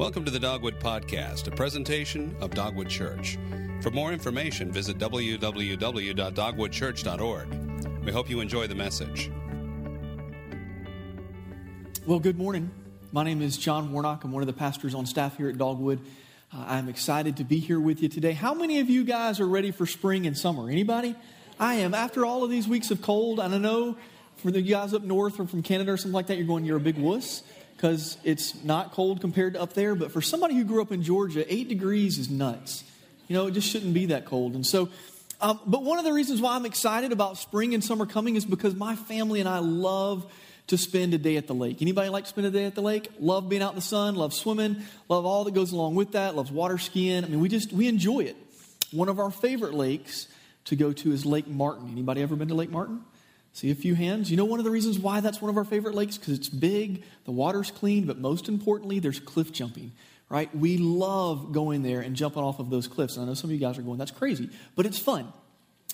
Welcome to the Dogwood Podcast, a presentation of Dogwood Church. For more information, visit www.dogwoodchurch.org. We hope you enjoy the message. Well, good morning. My name is John Warnock. I'm one of the pastors on staff here at Dogwood. Uh, I'm excited to be here with you today. How many of you guys are ready for spring and summer? Anybody? I am. After all of these weeks of cold, and I know for the guys up north or from Canada or something like that, you're going, you're a big wuss because it's not cold compared to up there. But for somebody who grew up in Georgia, eight degrees is nuts. You know, it just shouldn't be that cold. And so, um, but one of the reasons why I'm excited about spring and summer coming is because my family and I love to spend a day at the lake. Anybody like to spend a day at the lake? Love being out in the sun, love swimming, love all that goes along with that, loves water skiing. I mean, we just, we enjoy it. One of our favorite lakes to go to is Lake Martin. Anybody ever been to Lake Martin? See a few hands. You know one of the reasons why that's one of our favorite lakes? Because it's big, the water's clean, but most importantly, there's cliff jumping, right? We love going there and jumping off of those cliffs. And I know some of you guys are going, that's crazy, but it's fun.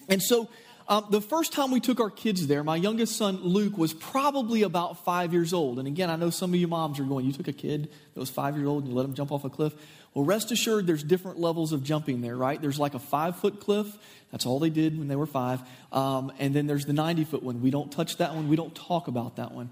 And so um, the first time we took our kids there, my youngest son, Luke, was probably about five years old. And again, I know some of you moms are going, You took a kid that was five years old and you let him jump off a cliff. Well, rest assured, there's different levels of jumping there, right? There's like a five foot cliff. That's all they did when they were five. Um, and then there's the 90 foot one. We don't touch that one, we don't talk about that one.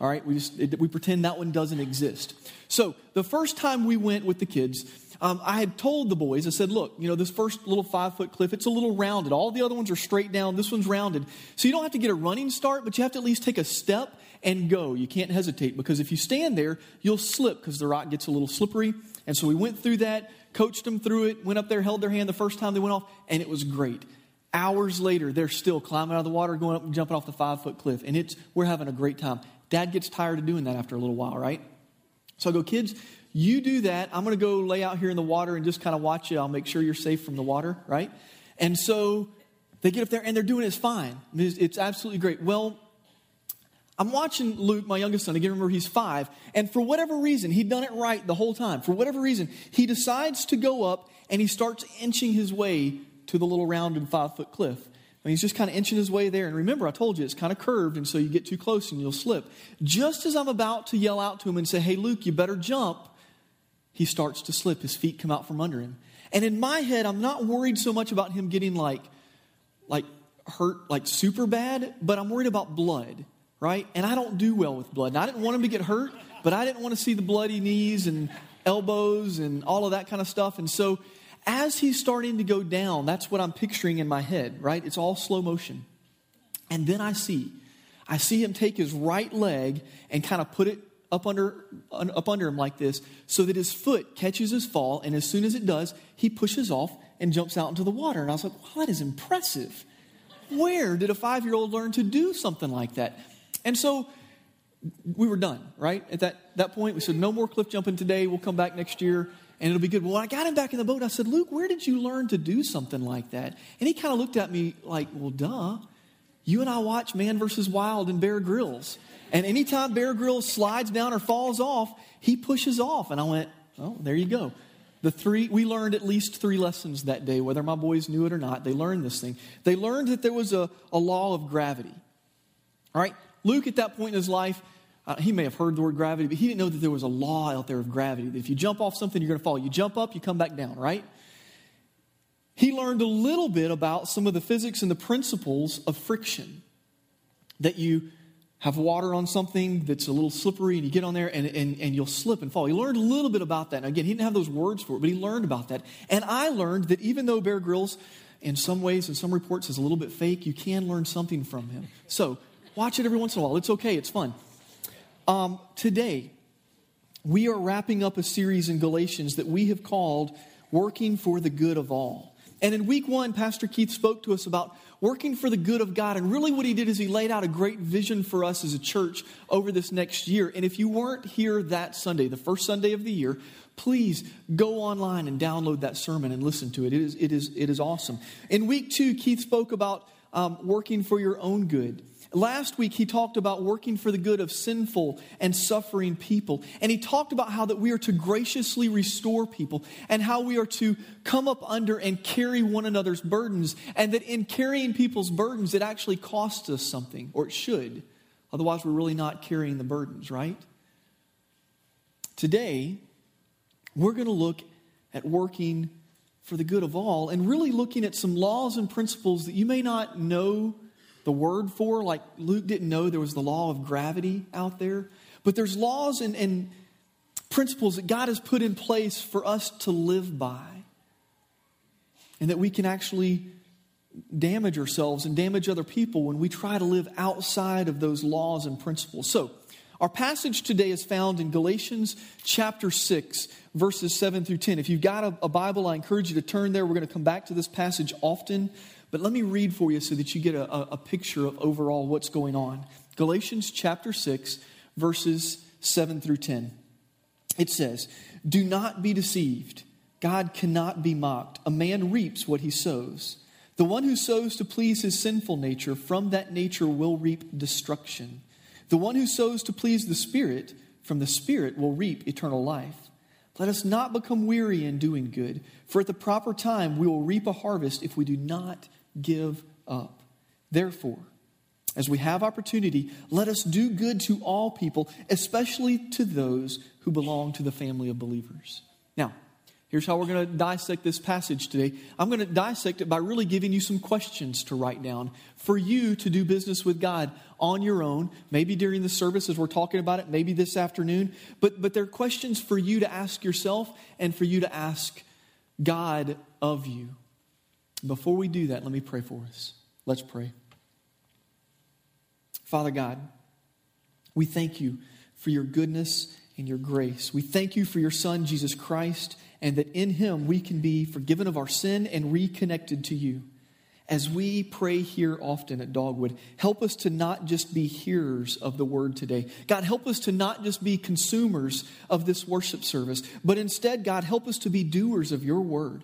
All right, we just it, we pretend that one doesn't exist. So the first time we went with the kids, um, I had told the boys, I said, look, you know, this first little five foot cliff, it's a little rounded. All the other ones are straight down. This one's rounded. So you don't have to get a running start, but you have to at least take a step and go. You can't hesitate because if you stand there, you'll slip because the rock gets a little slippery. And so we went through that, coached them through it, went up there, held their hand the first time they went off, and it was great. Hours later, they're still climbing out of the water, going up and jumping off the five foot cliff. And it's, we're having a great time. Dad gets tired of doing that after a little while, right? So I go, kids, you do that. I'm going to go lay out here in the water and just kind of watch you. I'll make sure you're safe from the water, right? And so they get up there and they're doing it fine. It's, it's absolutely great. Well, I'm watching Luke, my youngest son. Again, remember he's five. And for whatever reason, he'd done it right the whole time. For whatever reason, he decides to go up and he starts inching his way to the little rounded five foot cliff. And he's just kind of inching his way there. And remember, I told you it's kind of curved, and so you get too close and you'll slip. Just as I'm about to yell out to him and say, Hey, Luke, you better jump, he starts to slip. His feet come out from under him. And in my head, I'm not worried so much about him getting like, like hurt, like super bad, but I'm worried about blood, right? And I don't do well with blood. And I didn't want him to get hurt, but I didn't want to see the bloody knees and elbows and all of that kind of stuff. And so as he's starting to go down, that's what I'm picturing in my head, right? It's all slow motion. And then I see, I see him take his right leg and kind of put it up under, up under him like this so that his foot catches his fall. And as soon as it does, he pushes off and jumps out into the water. And I was like, wow, that is impressive. Where did a five year old learn to do something like that? And so we were done, right? At that, that point, we said, no more cliff jumping today. We'll come back next year and it'll be good. Well, I got him back in the boat, I said, Luke, where did you learn to do something like that? And he kind of looked at me like, well, duh. You and I watch Man versus Wild and Bear Grylls. And anytime Bear Grylls slides down or falls off, he pushes off. And I went, oh, there you go. The three, we learned at least three lessons that day, whether my boys knew it or not. They learned this thing. They learned that there was a, a law of gravity. All right? Luke, at that point in his life, uh, he may have heard the word gravity, but he didn't know that there was a law out there of gravity. That if you jump off something, you're going to fall. You jump up, you come back down, right? He learned a little bit about some of the physics and the principles of friction. That you have water on something that's a little slippery and you get on there and, and, and you'll slip and fall. He learned a little bit about that. And again, he didn't have those words for it, but he learned about that. And I learned that even though Bear Grylls, in some ways, in some reports, is a little bit fake, you can learn something from him. So watch it every once in a while. It's okay, it's fun. Um, today, we are wrapping up a series in Galatians that we have called Working for the Good of All. And in week one, Pastor Keith spoke to us about working for the good of God. And really, what he did is he laid out a great vision for us as a church over this next year. And if you weren't here that Sunday, the first Sunday of the year, please go online and download that sermon and listen to it. It is, it is, it is awesome. In week two, Keith spoke about um, working for your own good. Last week, he talked about working for the good of sinful and suffering people. And he talked about how that we are to graciously restore people and how we are to come up under and carry one another's burdens. And that in carrying people's burdens, it actually costs us something, or it should. Otherwise, we're really not carrying the burdens, right? Today, we're going to look at working for the good of all and really looking at some laws and principles that you may not know the word for. Like Luke didn't know there was the law of gravity out there. But there's laws and, and principles that God has put in place for us to live by. And that we can actually damage ourselves and damage other people when we try to live outside of those laws and principles. So, our passage today is found in Galatians chapter 6, verses 7 through 10. If you've got a, a, Bible, I encourage you to turn there. We're going to come back to this passage often, but let me read for you so that you get a, a picture of overall what's going on. Galatians chapter 6, verses 7 through 10. It says, Do not be deceived. God cannot be mocked. A man reaps what he sows. The one who sows to please his sinful nature, from that nature will reap destruction. The one who sows to please the Spirit, from the Spirit will reap eternal life. Let us not become weary in doing good, for at the proper time we will reap a harvest if we do not give up. Therefore, as we have opportunity, let us do good to all people, especially to those who belong to the family of believers. Now, Here's how we're going to dissect this passage today. I'm going to dissect it by really giving you some questions to write down for you to do business with God on your own, maybe during the service as we're talking about it, maybe this afternoon. But, but they're questions for you to ask yourself and for you to ask God of you. Before we do that, let me pray for us. Let's pray. Father God, we thank you for your goodness and your grace. We thank you for your Son, Jesus Christ and that in Him we can be forgiven of our sin and reconnected to you. As we pray here often at Dogwood, help us to not just be hearers of the word today. God, help us to not just be consumers of this worship service, but instead, God, help us to be doers of your word.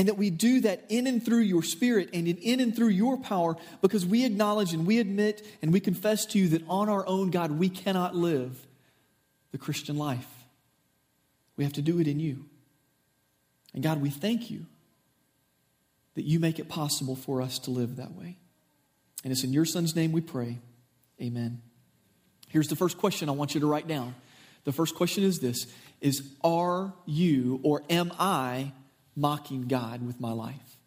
And that we do that in and through your spirit and in and through your power because we acknowledge and we admit and we confess to you that on our own, God, we cannot live the Christian life. We have to do it in you. And God, we thank you that you make it possible for us to live that way. And it's in your son's name we pray. Amen. Here's the first question I want you to write down. The first question is this is are you or am I mocking God with my life?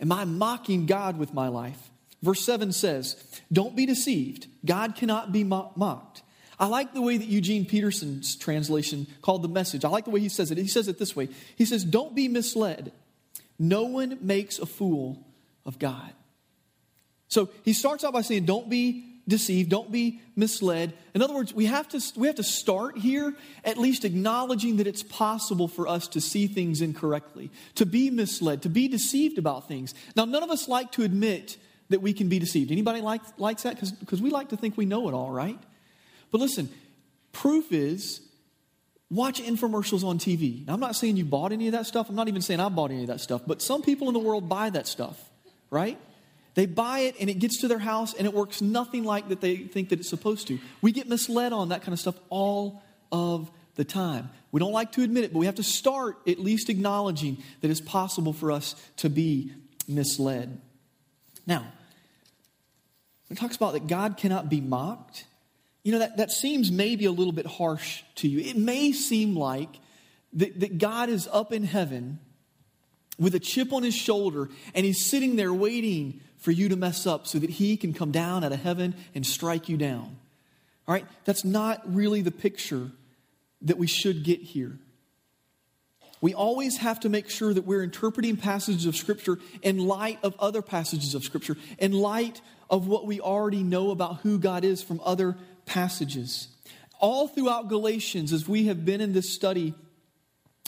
Am I mocking God with my life? Verse 7 says, Don't be deceived. God cannot be mocked. I like the way that Eugene Peterson's translation called the message. I like the way he says it. He says it this way He says, Don't be misled. No one makes a fool of God. So he starts out by saying, Don't be deceived, don't be misled. In other words, we have to, we have to start here at least acknowledging that it's possible for us to see things incorrectly, to be misled, to be deceived about things. Now, none of us like to admit that we can be deceived. Anybody like, likes that? Because we like to think we know it all, right? But listen, proof is watch infomercials on TV. Now, I'm not saying you bought any of that stuff. I'm not even saying I bought any of that stuff. But some people in the world buy that stuff, right? They buy it and it gets to their house and it works nothing like that they think that it's supposed to. We get misled on that kind of stuff all of the time. We don't like to admit it, but we have to start at least acknowledging that it's possible for us to be misled. Now, it talks about that God cannot be mocked, you know, that, that seems maybe a little bit harsh to you. It may seem like that, that God is up in heaven with a chip on his shoulder and he's sitting there waiting for you to mess up so that he can come down out of heaven and strike you down. All right? That's not really the picture that we should get here. We always have to make sure that we're interpreting passages of Scripture in light of other passages of Scripture, in light of what we already know about who God is from other passages. All throughout Galatians, as we have been in this study,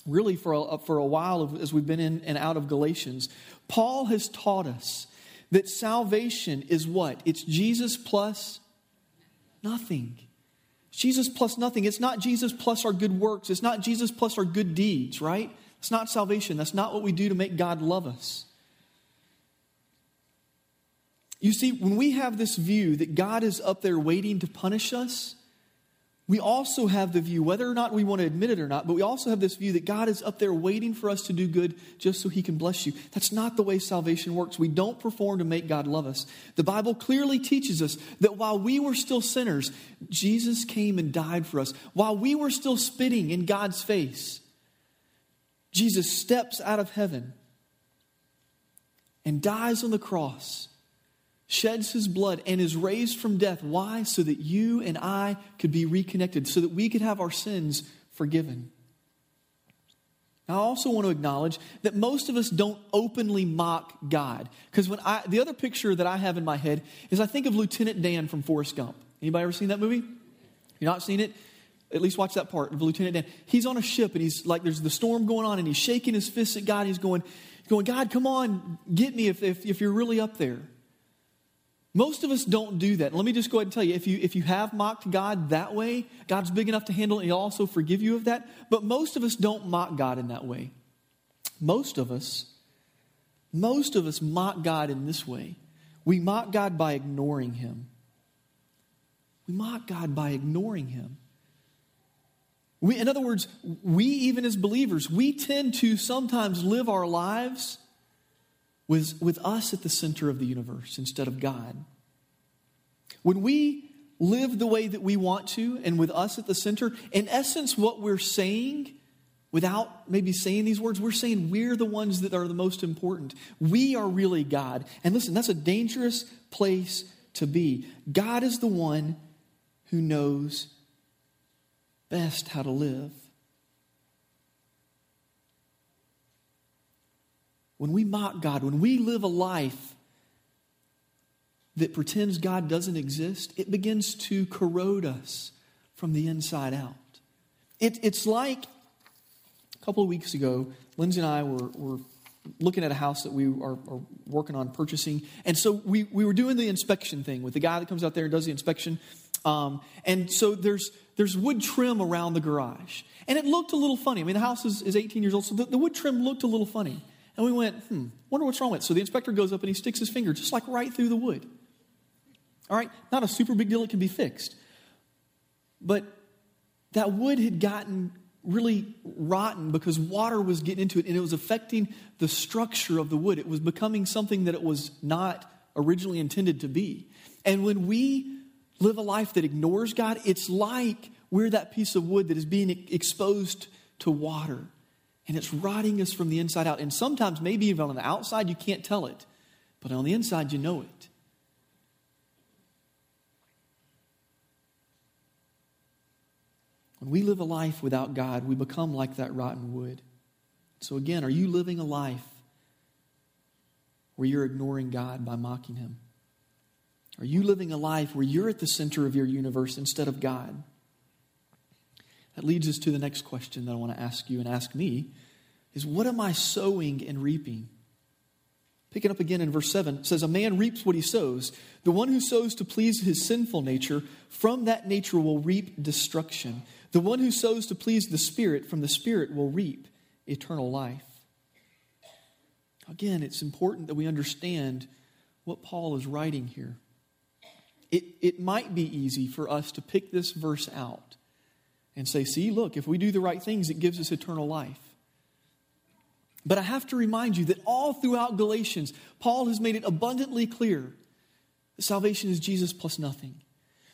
really for a, for a while as we've been in and out of Galatians, Paul has taught us that salvation is what? It's Jesus plus nothing. Jesus plus nothing. It's not Jesus plus our good works. It's not Jesus plus our good deeds, right? It's not salvation. That's not what we do to make God love us. You see, when we have this view that God is up there waiting to punish us, we also have the view, whether or not we want to admit it or not, but we also have this view that God is up there waiting for us to do good just so he can bless you. That's not the way salvation works. We don't perform to make God love us. The Bible clearly teaches us that while we were still sinners, Jesus came and died for us. While we were still spitting in God's face, Jesus steps out of heaven and dies on the cross sheds his blood, and is raised from death. Why? So that you and I could be reconnected, so that we could have our sins forgiven. I also want to acknowledge that most of us don't openly mock God. Because when I, the other picture that I have in my head is I think of Lieutenant Dan from Forrest Gump. Anybody ever seen that movie? You not seen it? At least watch that part of Lieutenant Dan. He's on a ship and he's like, there's the storm going on and he's shaking his fists at God. He's going, going God, come on, get me if, if, if you're really up there. Most of us don't do that. Let me just go ahead and tell you if you, if you have mocked God that way, God's big enough to handle it and He'll also forgive you of that. But most of us don't mock God in that way. Most of us, most of us mock God in this way. We mock God by ignoring Him. We mock God by ignoring Him. We, in other words, we, even as believers, we tend to sometimes live our lives with, with us at the center of the universe instead of God. When we live the way that we want to and with us at the center, in essence, what we're saying, without maybe saying these words, we're saying we're the ones that are the most important. We are really God. And listen, that's a dangerous place to be. God is the one who knows best how to live. When we mock God, when we live a life that pretends God doesn't exist, it begins to corrode us from the inside out. It, it's like a couple of weeks ago, Lindsay and I were, were looking at a house that we are, are, working on purchasing. And so we, we were doing the inspection thing with the guy that comes out there and does the inspection. Um, and so there's, there's wood trim around the garage. And it looked a little funny. I mean, the house is, is 18 years old, so the, the wood trim looked a little funny. And we went, hmm, wonder what's wrong with it. So the inspector goes up and he sticks his finger just like right through the wood. All right, not a super big deal, it can be fixed. But that wood had gotten really rotten because water was getting into it and it was affecting the structure of the wood. It was becoming something that it was not originally intended to be. And when we live a life that ignores God, it's like we're that piece of wood that is being exposed to water and it's rotting us from the inside out. And sometimes, maybe even on the outside, you can't tell it, but on the inside, you know it. When we live a life without God, we become like that rotten wood. So, again, are you living a life where you're ignoring God by mocking Him? Are you living a life where you're at the center of your universe instead of God? That leads us to the next question that I want to ask you and ask me is what am I sowing and reaping? Picking up again in verse 7, says, A man reaps what he sows. The one who sows to please his sinful nature, from that nature will reap destruction. The one who sows to please the Spirit, from the Spirit will reap eternal life. Again, it's important that we understand what Paul is writing here. It, it might be easy for us to pick this verse out and say, see, look, if we do the right things, it gives us eternal life. But I have to remind you that all throughout Galatians, Paul has made it abundantly clear that salvation is Jesus plus nothing.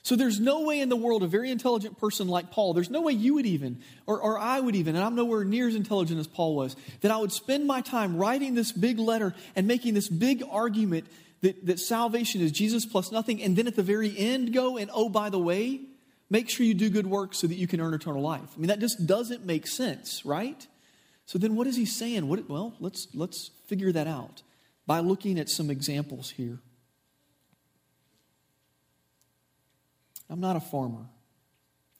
So there's no way in the world a very intelligent person like Paul, there's no way you would even, or, or I would even, and I'm nowhere near as intelligent as Paul was, that I would spend my time writing this big letter and making this big argument that, that salvation is Jesus plus nothing, and then at the very end go and, oh, by the way, make sure you do good work so that you can earn eternal life. I mean, that just doesn't make sense, right? So then what is he saying? What, well, let's, let's figure that out by looking at some examples here. I'm not a farmer.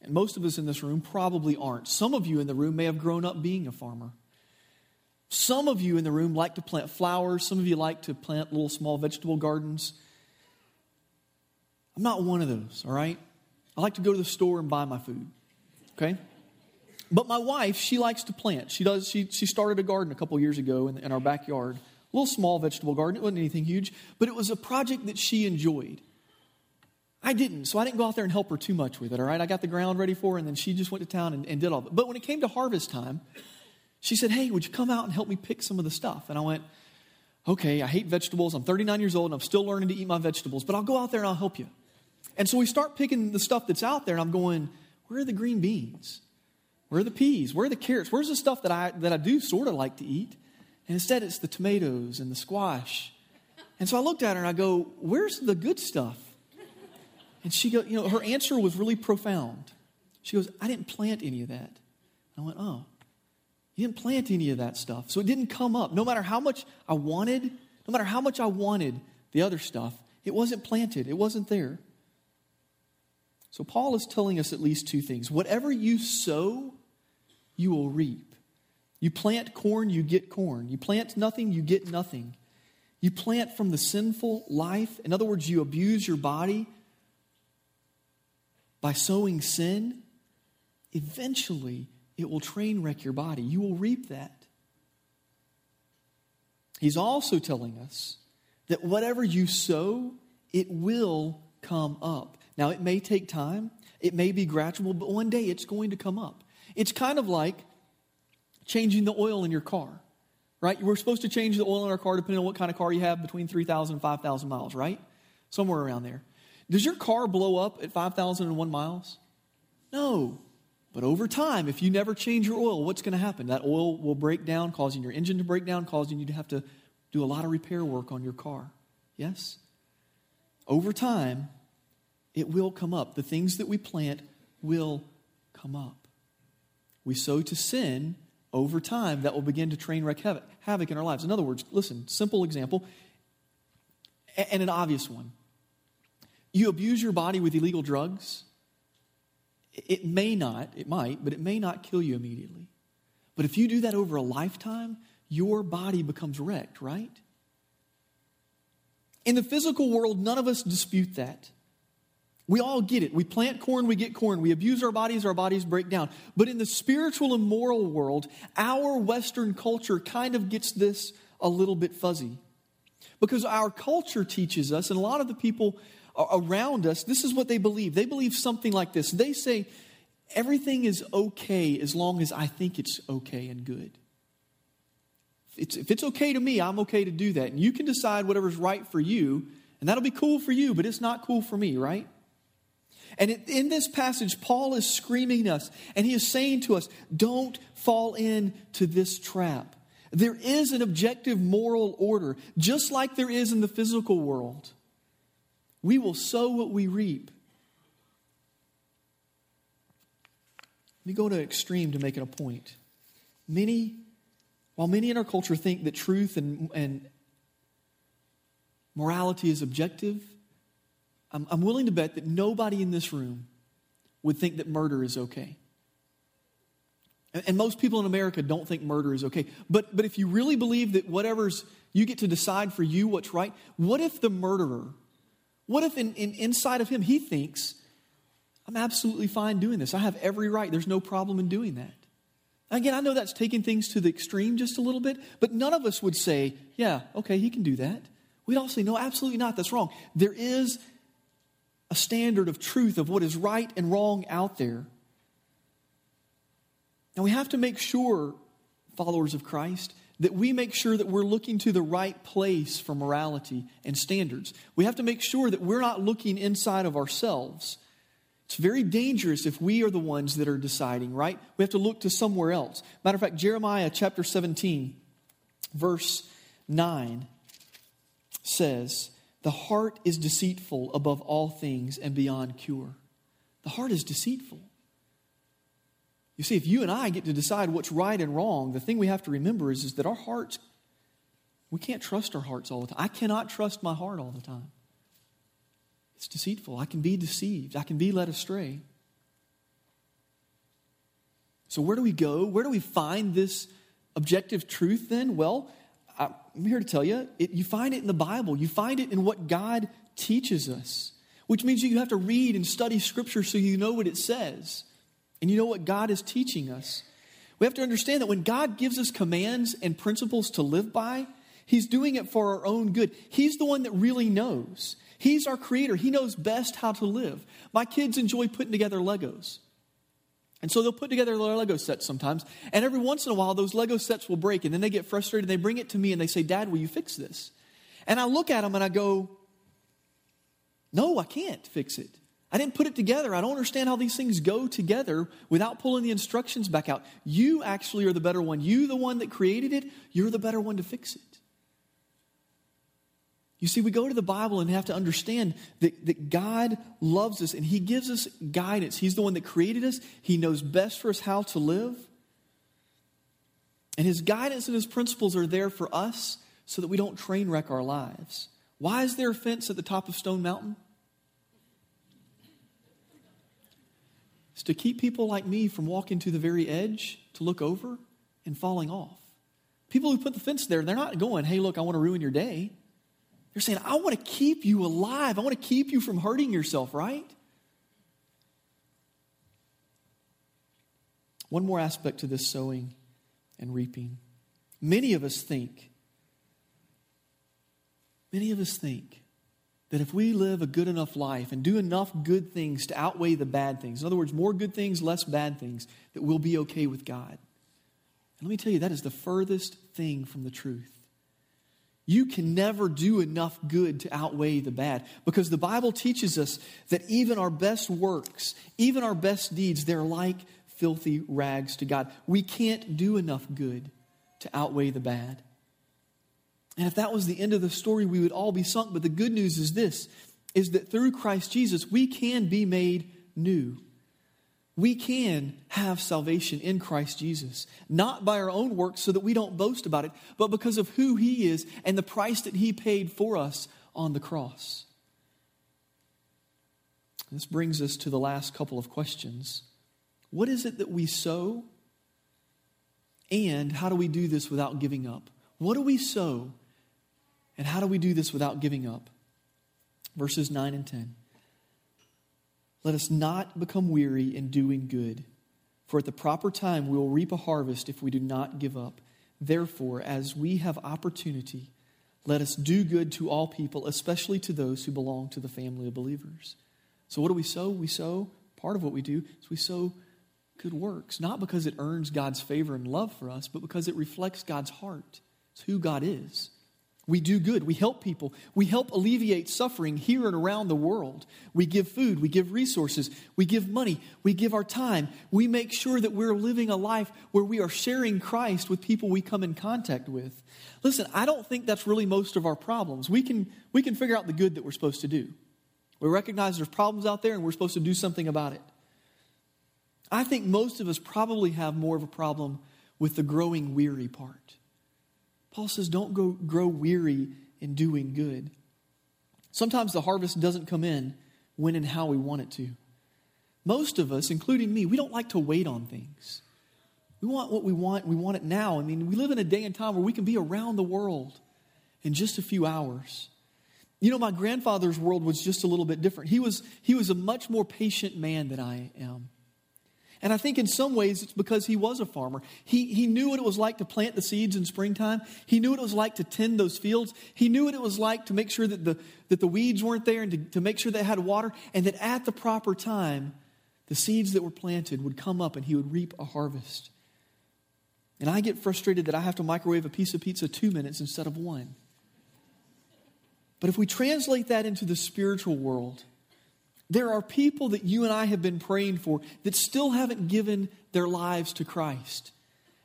And most of us in this room probably aren't. Some of you in the room may have grown up being a farmer. Some of you in the room like to plant flowers. Some of you like to plant little small vegetable gardens. I'm not one of those, all right? I like to go to the store and buy my food. Okay? But my wife, she likes to plant. She does. She, she started a garden a couple years ago in, in our backyard. A little small vegetable garden. It wasn't anything huge, but it was a project that she enjoyed. I didn't, so I didn't go out there and help her too much with it, all right? I got the ground ready for her, and then she just went to town and, and did all it. But when it came to harvest time, she said, Hey, would you come out and help me pick some of the stuff? And I went, Okay, I hate vegetables. I'm 39 years old and I'm still learning to eat my vegetables, but I'll go out there and I'll help you. And so we start picking the stuff that's out there, and I'm going, Where are the green beans? Where are the peas? Where are the carrots? Where's the stuff that I, that I do sort of like to eat? And instead, it's the tomatoes and the squash. And so I looked at her and I go, Where's the good stuff? And she goes, you know, her answer was really profound. She goes, I didn't plant any of that. I went, Oh, you didn't plant any of that stuff. So it didn't come up. No matter how much I wanted, no matter how much I wanted the other stuff, it wasn't planted, it wasn't there. So Paul is telling us at least two things. Whatever you sow, you will reap. You plant corn, you get corn. You plant nothing, you get nothing. You plant from the sinful life. In other words, you abuse your body by sowing sin. Eventually, it will train wreck your body. You will reap that. He's also telling us that whatever you sow, it will come up. Now, it may take time, it may be gradual, but one day it's going to come up. It's kind of like changing the oil in your car, right? We're supposed to change the oil in our car depending on what kind of car you have between 3,000 and 5,000 miles, right? Somewhere around there. Does your car blow up at 5,001 miles? No. But over time, if you never change your oil, what's going to happen? That oil will break down, causing your engine to break down, causing you to have to do a lot of repair work on your car. Yes? Over time, it will come up. The things that we plant will come up. We sow to sin over time, that will begin to train wreak havoc in our lives. In other words, listen, simple example, and an obvious one. You abuse your body with illegal drugs, it may not, it might, but it may not kill you immediately. But if you do that over a lifetime, your body becomes wrecked, right? In the physical world, none of us dispute that. We all get it. We plant corn, we get corn. We abuse our bodies, our bodies break down. But in the spiritual and moral world, our Western culture kind of gets this a little bit fuzzy. Because our culture teaches us, and a lot of the people around us, this is what they believe. They believe something like this. They say, everything is okay as long as I think it's okay and good. It's, if it's okay to me, I'm okay to do that. And you can decide whatever's right for you, and that'll be cool for you, but it's not cool for me, right? And in this passage, Paul is screaming us, and he is saying to us, don't fall into this trap. There is an objective moral order, just like there is in the physical world. We will sow what we reap. Let me go to extreme to make it a point. Many, while many in our culture think that truth and, and morality is objective, I'm, I'm willing to bet that nobody in this room would think that murder is okay. And, and most people in America don't think murder is okay. But, but if you really believe that whatever's you get to decide for you what's right, what if the murderer what if in, in, inside of him he thinks, I'm absolutely fine doing this. I have every right. There's no problem in doing that. Again, I know that's taking things to the extreme just a little bit, but none of us would say, yeah, okay, he can do that. We'd all say, no, absolutely not. That's wrong. There is a standard of truth of what is right and wrong out there. And we have to make sure, followers of Christ, that we make sure that we're looking to the right place for morality and standards. We have to make sure that we're not looking inside of ourselves. It's very dangerous if we are the ones that are deciding, right? We have to look to somewhere else. Matter of fact, Jeremiah chapter 17, verse 9 says, The heart is deceitful above all things and beyond cure. The heart is deceitful. You see, if you and I get to decide what's right and wrong, the thing we have to remember is, is that our hearts, we can't trust our hearts all the time. I cannot trust my heart all the time. It's deceitful. I can be deceived, I can be led astray. So, where do we go? Where do we find this objective truth then? Well, I'm here to tell you, it, you find it in the Bible. You find it in what God teaches us, which means you have to read and study Scripture so you know what it says. And you know what God is teaching us? We have to understand that when God gives us commands and principles to live by, He's doing it for our own good. He's the one that really knows. He's our creator. He knows best how to live. My kids enjoy putting together Legos. And so they'll put together their Lego sets sometimes. And every once in a while, those Lego sets will break. And then they get frustrated. And they bring it to me and they say, Dad, will you fix this? And I look at them and I go, No, I can't fix it. I didn't put it together. I don't understand how these things go together without pulling the instructions back out. You actually are the better one. You, the one that created it, you're the better one to fix it. You see, we go to the Bible and have to understand that, that God loves us and He gives us guidance. He's the one that created us, He knows best for us how to live. And His guidance and His principles are there for us so that we don't train wreck our lives. Why is there a fence at the top of Stone Mountain? It's to keep people like me from walking to the very edge to look over and falling off. People who put the fence there, they're not going, hey, look, I want to ruin your day. They're saying, I want to keep you alive. I want to keep you from hurting yourself, right? One more aspect to this sowing and reaping. Many of us think, many of us think that if we live a good enough life and do enough good things to outweigh the bad things, in other words, more good things, less bad things, that we'll be okay with God. And let me tell you, that is the furthest thing from the truth. You can never do enough good to outweigh the bad because the Bible teaches us that even our best works, even our best deeds, they're like filthy rags to God. We can't do enough good to outweigh the bad. And if that was the end of the story, we would all be sunk. But the good news is this is that through Christ Jesus, we can be made new we can have salvation in Christ Jesus, not by our own works so that we don't boast about it, but because of who He is and the price that He paid for us on the cross. This brings us to the last couple of questions. What is it that we sow? And how do we do this without giving up? What do we sow? And how do we do this without giving up? Verses 9 and 10. Let us not become weary in doing good, for at the proper time we will reap a harvest if we do not give up. Therefore, as we have opportunity, let us do good to all people, especially to those who belong to the family of believers. So, what do we sow? We sow, part of what we do is we sow good works, not because it earns God's favor and love for us, but because it reflects God's heart. It's who God is. We do good. We help people. We help alleviate suffering here and around the world. We give food. We give resources. We give money. We give our time. We make sure that we're living a life where we are sharing Christ with people we come in contact with. Listen, I don't think that's really most of our problems. We can, we can figure out the good that we're supposed to do. We recognize there's problems out there and we're supposed to do something about it. I think most of us probably have more of a problem with the growing weary part. Paul says, don't go, grow weary in doing good. Sometimes the harvest doesn't come in when and how we want it to. Most of us, including me, we don't like to wait on things. We want what we want, we want it now. I mean, we live in a day and time where we can be around the world in just a few hours. You know, my grandfather's world was just a little bit different. He was, he was a much more patient man than I am. And I think in some ways it's because he was a farmer. He, he knew what it was like to plant the seeds in springtime. He knew what it was like to tend those fields. He knew what it was like to make sure that the, that the weeds weren't there and to, to make sure they had water. And that at the proper time, the seeds that were planted would come up and he would reap a harvest. And I get frustrated that I have to microwave a piece of pizza two minutes instead of one. But if we translate that into the spiritual world, there are people that you and I have been praying for that still haven't given their lives to Christ.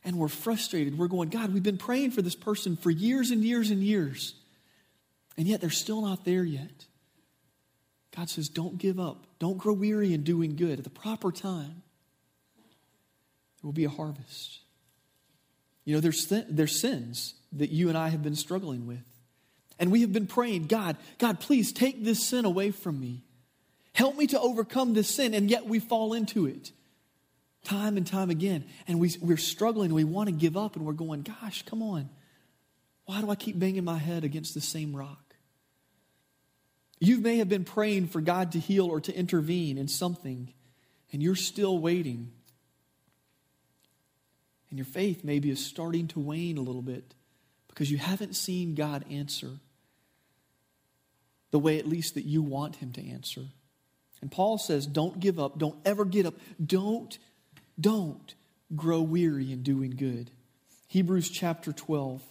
And we're frustrated. We're going, God, we've been praying for this person for years and years and years. And yet they're still not there yet. God says, don't give up. Don't grow weary in doing good. At the proper time, there will be a harvest. You know, there's, th- there's sins that you and I have been struggling with. And we have been praying, God, God, please take this sin away from me. Help me to overcome this sin. And yet we fall into it time and time again. And we, we're struggling. We want to give up. And we're going, gosh, come on. Why do I keep banging my head against the same rock? You may have been praying for God to heal or to intervene in something, and you're still waiting. And your faith maybe is starting to wane a little bit because you haven't seen God answer the way at least that you want Him to answer. And Paul says, don't give up. Don't ever get up. Don't, don't grow weary in doing good. Hebrews chapter 12,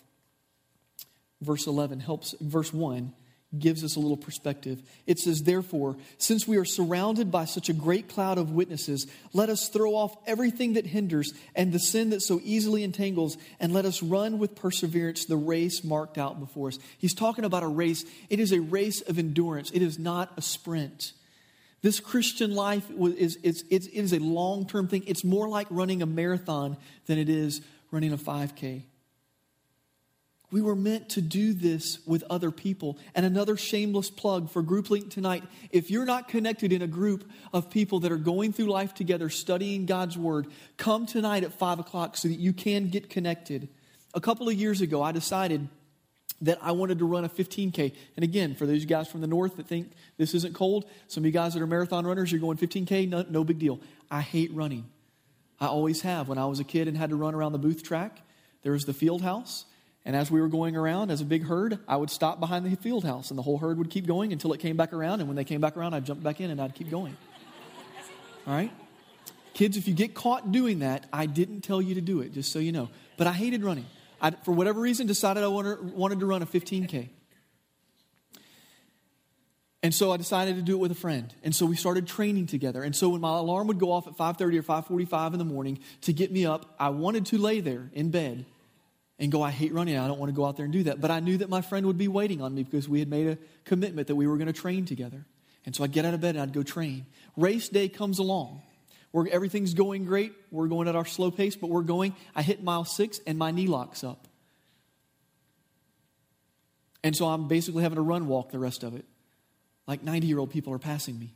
verse 11 helps, verse 1 gives us a little perspective. It says, Therefore, since we are surrounded by such a great cloud of witnesses, let us throw off everything that hinders and the sin that so easily entangles, and let us run with perseverance the race marked out before us. He's talking about a race. It is a race of endurance, it is not a sprint. This Christian life is, is, is, is a long term thing. It's more like running a marathon than it is running a 5K. We were meant to do this with other people. And another shameless plug for Group Link tonight. If you're not connected in a group of people that are going through life together, studying God's Word, come tonight at 5 o'clock so that you can get connected. A couple of years ago, I decided that I wanted to run a 15K. And again, for those guys from the north that think this isn't cold, some of you guys that are marathon runners, you're going 15K, no, no big deal. I hate running. I always have. When I was a kid and had to run around the booth track, there was the field house and as we were going around as a big herd, I would stop behind the field house, and the whole herd would keep going until it came back around. And when they came back around, I'd jump back in and I'd keep going. All right? Kids, if you get caught doing that, I didn't tell you to do it, just so you know. But I hated running. I, for whatever reason, decided I wanted, wanted to run a 15K. And so I decided to do it with a friend. And so we started training together. And so when my alarm would go off at 5:30 or 5:45 in the morning to get me up, I wanted to lay there in bed and go, I hate running. I don't want to go out there and do that. But I knew that my friend would be waiting on me because we had made a commitment that we were going to train together. And so I'd get out of bed and I'd go train. Race day comes along. Where everything's going great. We're going at our slow pace, but we're going. I hit mile six and my knee locks up. And so I'm basically having to run walk the rest of it. Like 90 year old people are passing me.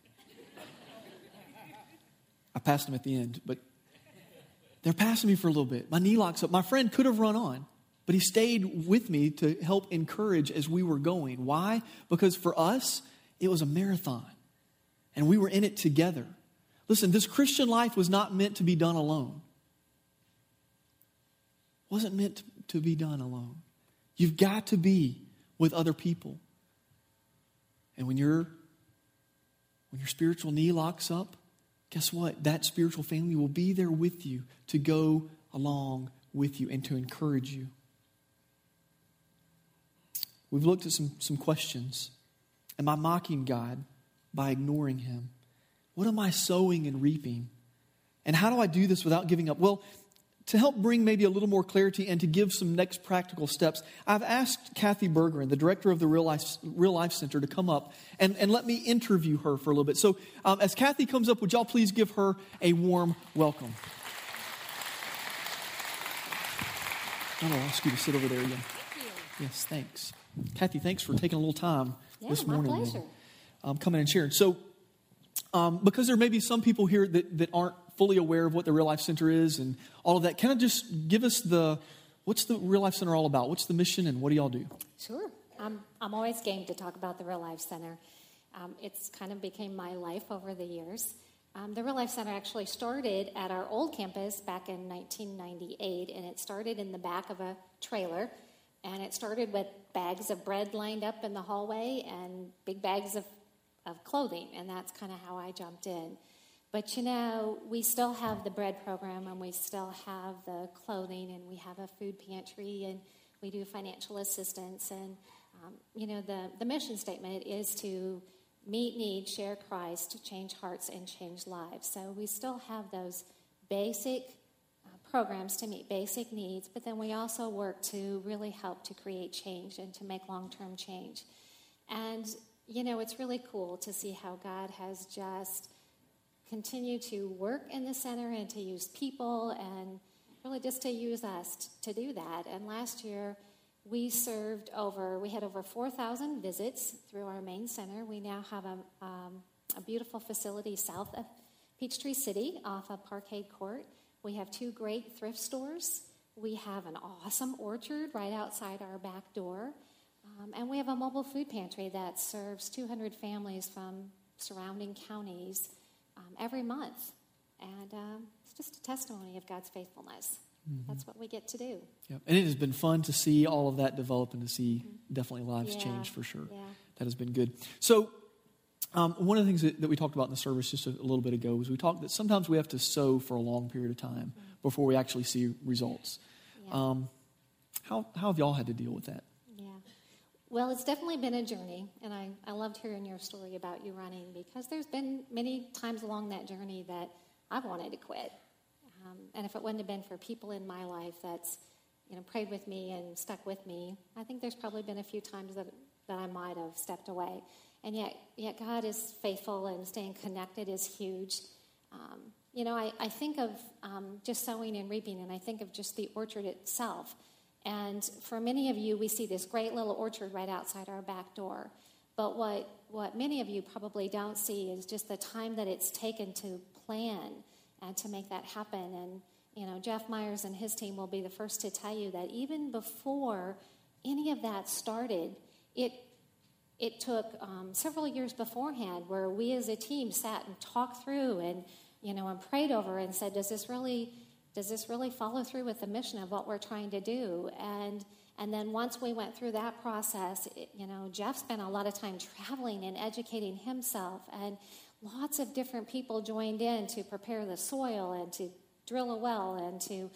I passed them at the end, but they're passing me for a little bit. My knee locks up. My friend could have run on. But he stayed with me to help encourage as we were going. Why? Because for us, it was a marathon, and we were in it together. Listen, this Christian life was not meant to be done alone. It wasn't meant to be done alone. You've got to be with other people. And when your when your spiritual knee locks up, guess what? That spiritual family will be there with you to go along with you and to encourage you. We've looked at some, some questions. Am I mocking God by ignoring Him? What am I sowing and reaping? And how do I do this without giving up? Well, to help bring maybe a little more clarity and to give some next practical steps, I've asked Kathy Bergeron, the director of the Real Life, Real Life Center, to come up and, and let me interview her for a little bit. So, um, as Kathy comes up, would y'all please give her a warm welcome? I'll ask you to sit over there again. Yes, thanks. Kathy, thanks for taking a little time yeah, this morning. Pleasure. Um, coming and sharing. So, um, because there may be some people here that, that aren't fully aware of what the Real Life Center is and all of that, can I just give us the what's the Real Life Center all about? What's the mission and what do y'all do? Sure. I'm, I'm always game to talk about the Real Life Center. Um, it's kind of became my life over the years. Um, the Real Life Center actually started at our old campus back in 1998, and it started in the back of a trailer and it started with bags of bread lined up in the hallway and big bags of, of clothing. And that's kind of how I jumped in. But you know, we still have the bread program and we still have the clothing and we have a food pantry and we do financial assistance. And, um, you know, the, the mission statement is to meet needs, share Christ, change hearts, and change lives. So we still have those basic programs to meet basic needs, but then we also work to really help to create change and to make long term change. And, you know, it's really cool to see how God has just continued to work in the center and to use people and really just to use us to do that. And last year, we served over, we had over 4,000 visits through our main center. We now have a, um, a beautiful facility south of Peachtree City off of Parkade Court. We have two great thrift stores. We have an awesome orchard right outside our back door. Um, and we have a mobile food pantry that serves 200 families from surrounding counties um, every month. And um, it's just a testimony of God's faithfulness. that's what we get to do. Yep. And it has been fun to see all of that develop and to see definitely lives Yeah. change for sure. Yeah. That has been good. So, um, one of the things that, that we talked about in the service just a, a little bit ago was we talked that sometimes we have to sow for a long period of time before we actually see results. Yeah. Um, how, how have y'all had to deal with that? Well, it's definitely been a journey, and I, I loved hearing your story about you running because there's been many times along that journey that I've wanted to quit. Um, and if it wouldn't have been for people in my life that's, you know, prayed with me and stuck with me, I think there's probably been a few times that, that I might have stepped away. And yet, yet God is faithful and staying connected is huge. Um, you know, I, I think of um, just sowing and reaping, and I think of just the orchard itself. And for many of you, we see this great little orchard right outside our back door. But what, what many of you probably don't see is just the time that it's taken to plan and to make that happen. And, you know, Jeff Myers and his team will be the first to tell you that even before any of that started, it it took um, several years beforehand where we as a team sat and talked through and you know and prayed over and said does this really does this really follow through with the mission of what we're trying to do and and then once we went through that process it, you know jeff spent a lot of time traveling and educating himself and lots of different people joined in to prepare the soil and to drill a well and to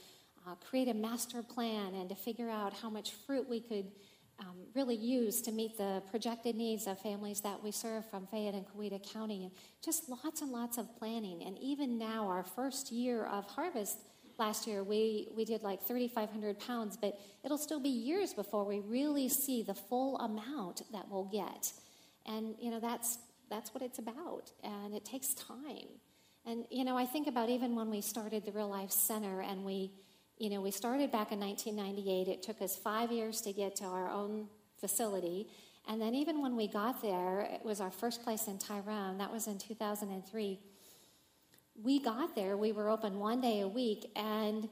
uh, create a master plan and to figure out how much fruit we could um, really use to meet the projected needs of families that we serve from Fayette and Coweta County. And just lots and lots of planning. And even now, our first year of harvest last year, we, we did like 3,500 pounds, but it'll still be years before we really see the full amount that we'll get. And, you know, that's, that's what it's about. And it takes time. And, you know, I think about even when we started the Real Life Center and we you know, we started back in 1998. It took us five years to get to our own facility. And then, even when we got there, it was our first place in Tyrone. That was in 2003. We got there, we were open one day a week, and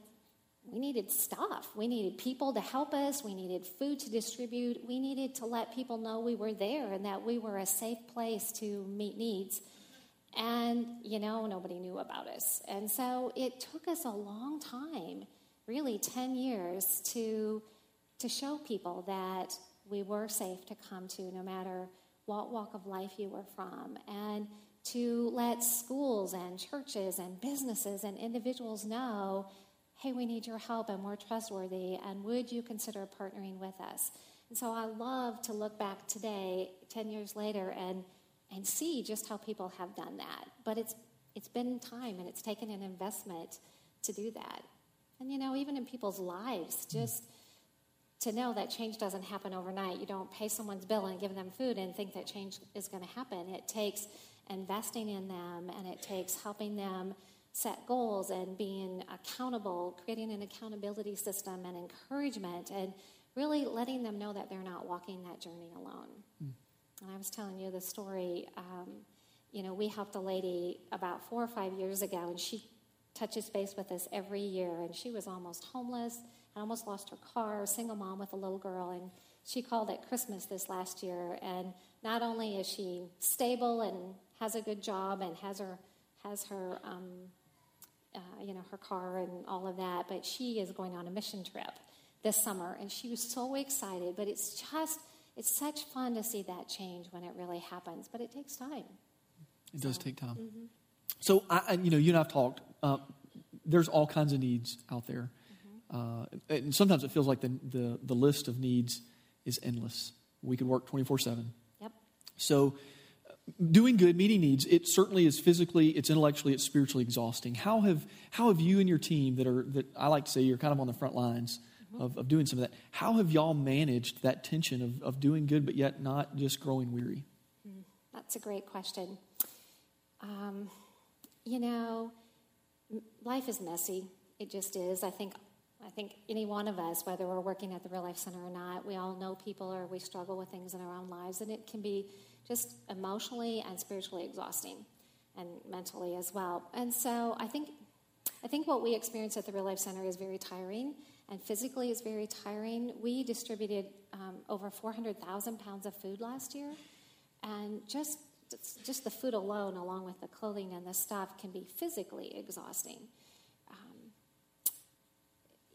we needed stuff. We needed people to help us. We needed food to distribute. We needed to let people know we were there and that we were a safe place to meet needs. And, you know, nobody knew about us. And so it took us a long time really 10 years to, to show people that we were safe to come to no matter what walk of life you were from, and to let schools and churches and businesses and individuals know hey, we need your help and we're trustworthy, and would you consider partnering with us? And so I love to look back today, 10 years later, and, and see just how people have done that. But it's, it's been time and it's taken an investment to do that. And you know, even in people's lives, just to know that change doesn't happen overnight. You don't pay someone's bill and give them food and think that change is going to happen. It takes investing in them and it takes helping them set goals and being accountable, creating an accountability system and encouragement, and really letting them know that they're not walking that journey alone. And I was telling you the story. Um, you know, we helped a lady about four or five years ago, and she touches base with us every year. And she was almost homeless and almost lost her car, single mom with a little girl. And she called at Christmas this last year. And not only is she stable and has a good job and has her has her um, uh, you know her car and all of that, but she is going on a mission trip this summer, and she was so excited. But it's just it's such fun to see that change when it really happens, but it takes time. It does take time. So, I, you know, you and I've talked. Uh, there's all kinds of needs out there, uh, and sometimes it feels like the, the the list of needs is endless. We could work 24 seven. Yep. So, doing good, meeting needs, it certainly is physically, it's intellectually, it's spiritually exhausting. How have how have you and your team that are that I like to say you're kind of on the front lines of, of doing some of that? How have y'all managed that tension of, of doing good but yet not just growing weary? That's a great question. Um, you know, life is messy. It just is. I think. I think any one of us, whether we're working at the Real Life Center or not, we all know people or we struggle with things in our own lives, and it can be just emotionally and spiritually exhausting, and mentally as well. And so, I think, I think what we experience at the Real Life Center is very tiring, and physically is very tiring. We distributed um, over 400,000 pounds of food last year, and just just the food alone, along with the clothing and the stuff, can be physically exhausting. Um,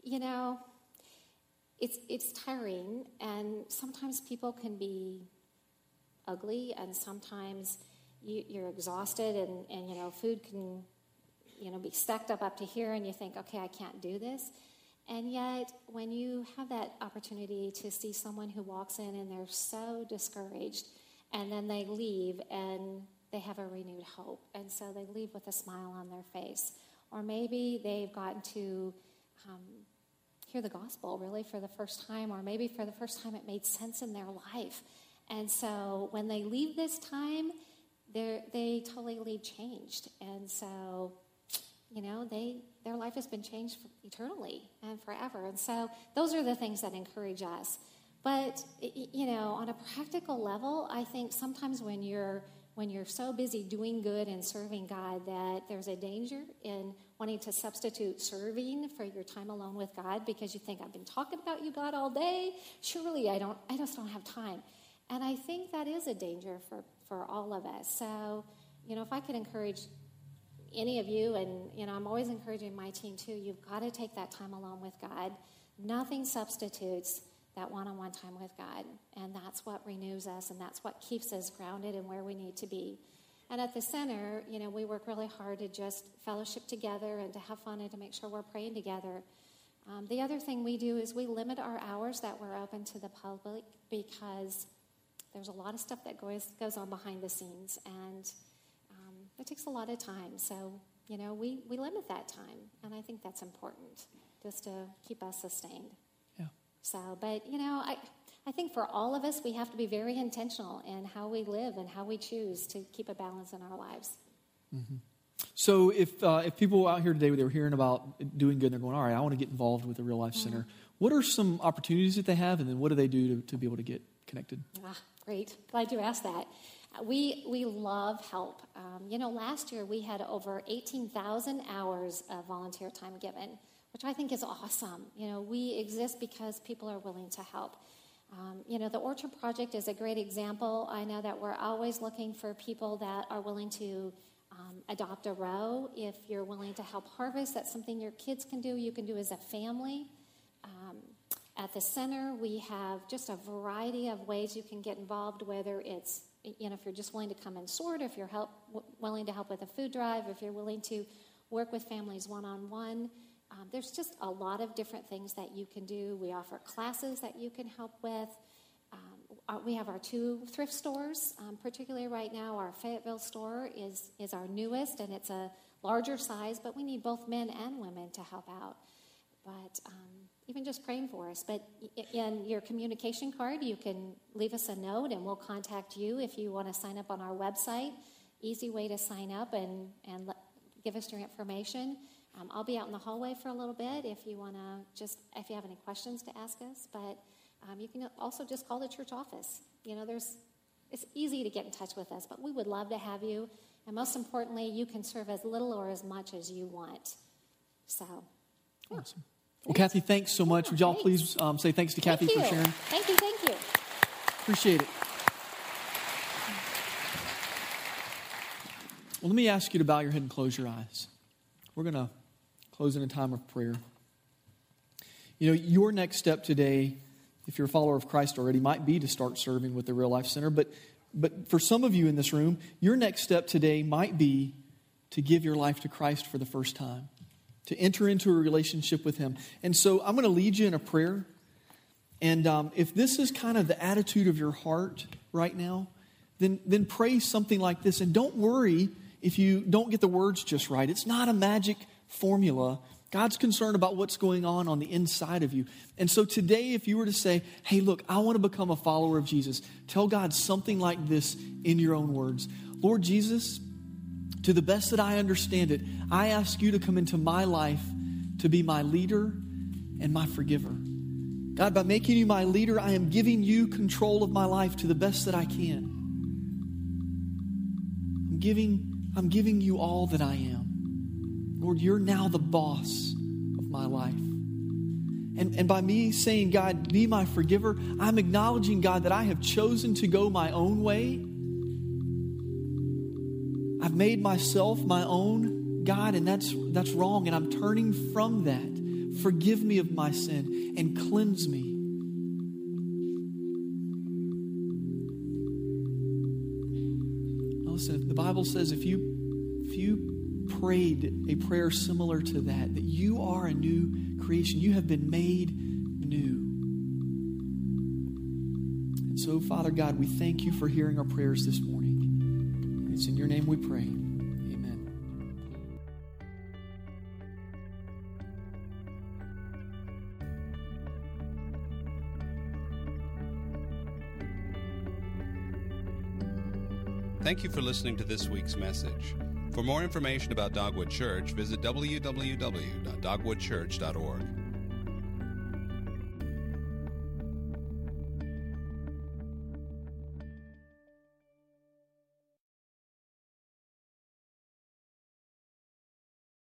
you know, it's, it's tiring, and sometimes people can be ugly, and sometimes you, you're exhausted, and, and, you know, food can, you know, be stacked up up to here, and you think, okay, I can't do this. And yet, when you have that opportunity to see someone who walks in and they're so discouraged, and then they leave and they have a renewed hope, and so they leave with a smile on their face. Or maybe they've gotten to um, hear the gospel really for the first time, or maybe for the first time it made sense in their life. And so when they leave this time, they totally changed. And so, you know, they their life has been changed eternally and forever. And so those are the things that encourage us. But you know, on a practical level, I think sometimes when you're when you're so busy doing good and serving God that there's a danger in wanting to substitute serving for your time alone with God because you think I've been talking about you God all day. Surely I don't I just don't have time. And I think that is a danger for, for all of us. So, you know, if I could encourage any of you, and, you know, I'm always encouraging my team too, you've got to take that time alone with God. Nothing substitutes that one on one time with God. And that's what renews us, and that's what keeps us grounded and where we need to be. And at the center, you know, we work really hard to just fellowship together and to have fun and to make sure we're praying together. Um, the other thing we do is we limit our hours that we're open to the public because there's a lot of stuff that goes, goes on behind the scenes, and um, it takes a lot of time. So, you know, we, we limit that time, and I think that's important just to keep us sustained. Yeah. So, but, you know, I, I think for all of us, we have to be very intentional in how we live and how we choose to keep a balance in our lives. Mm-hmm. So, if uh, if people out here today they were hearing about doing good, and they're going, "All right, I want to get involved with the Real Life mm-hmm. Center." What are some opportunities that they have, and then what do they do to, to be able to get connected? Ah, great, glad you asked that. Uh, we we love help. Um, you know, last year we had over eighteen thousand hours of volunteer time given, which I think is awesome. You know, we exist because people are willing to help. Um, you know, the Orchard Project is a great example. I know that we're always looking for people that are willing to um, adopt a row. If you're willing to help harvest, that's something your kids can do, you can do as a family. At the center, we have just a variety of ways you can get involved, whether it's, you know, if you're just willing to come and sort, if you're help, w- willing to help with a food drive, if you're willing to work with families one on one. There's just a lot of different things that you can do. We offer classes that you can help with. Um, we have our two thrift stores, um, particularly right now. Our Fayetteville store is, is our newest, and it's a larger size, but we need both men and women to help out. But um, even just praying for us. But in your communication card, you can leave us a note, and we'll contact you if you want to sign up on our website. Easy way to sign up and, and let, give us your information. Um, I'll be out in the hallway for a little bit if you want to just, if you have any questions to ask us. But um, you can also just call the church office. You know, there's, it's easy to get in touch with us, but we would love to have you. And most importantly, you can serve as little or as much as you want. So, yeah. awesome. Well, Kathy, thanks so much. Yeah, Would y'all thanks. please um, say thanks to Kathy for sharing? Thank you, thank you. Appreciate it. Well, let me ask you to bow your head and close your eyes. We're going to close in a time of prayer. You know, your next step today, if you're a follower of Christ already, might be to start serving with the Real Life Center. But, but for some of you in this room, your next step today might be to give your life to Christ for the first time, to enter into a relationship with Him. And so I'm going to lead you in a prayer. And um, if this is kind of the attitude of your heart right now, then, then pray something like this. And don't worry if you don't get the words just right. It's not a magic formula. God's concerned about what's going on on the inside of you. And so today, if you were to say, hey, look, I want to become a follower of Jesus, tell God something like this in your own words Lord Jesus, to the best that I understand it, I ask you to come into my life to be my leader and my forgiver. God, by making you my leader, I am giving you control of my life to the best that I can. I'm giving, I'm giving you all that I am. Lord, you're now the boss of my life. And, and by me saying, God, be my forgiver, I'm acknowledging, God, that I have chosen to go my own way. I've made myself my own God, and that's, that's wrong. And I'm turning from that, Forgive me of my sin and cleanse me. Now Listen, the Bible says if you if you prayed a prayer similar to that, that you are a new creation, you have been made new. And so, Father God, we thank you for hearing our prayers this morning. It's in your name we pray. Amen. Thank you for listening to this week's message. For more information about Dogwood Church, visit www.dogwoodchurch.org.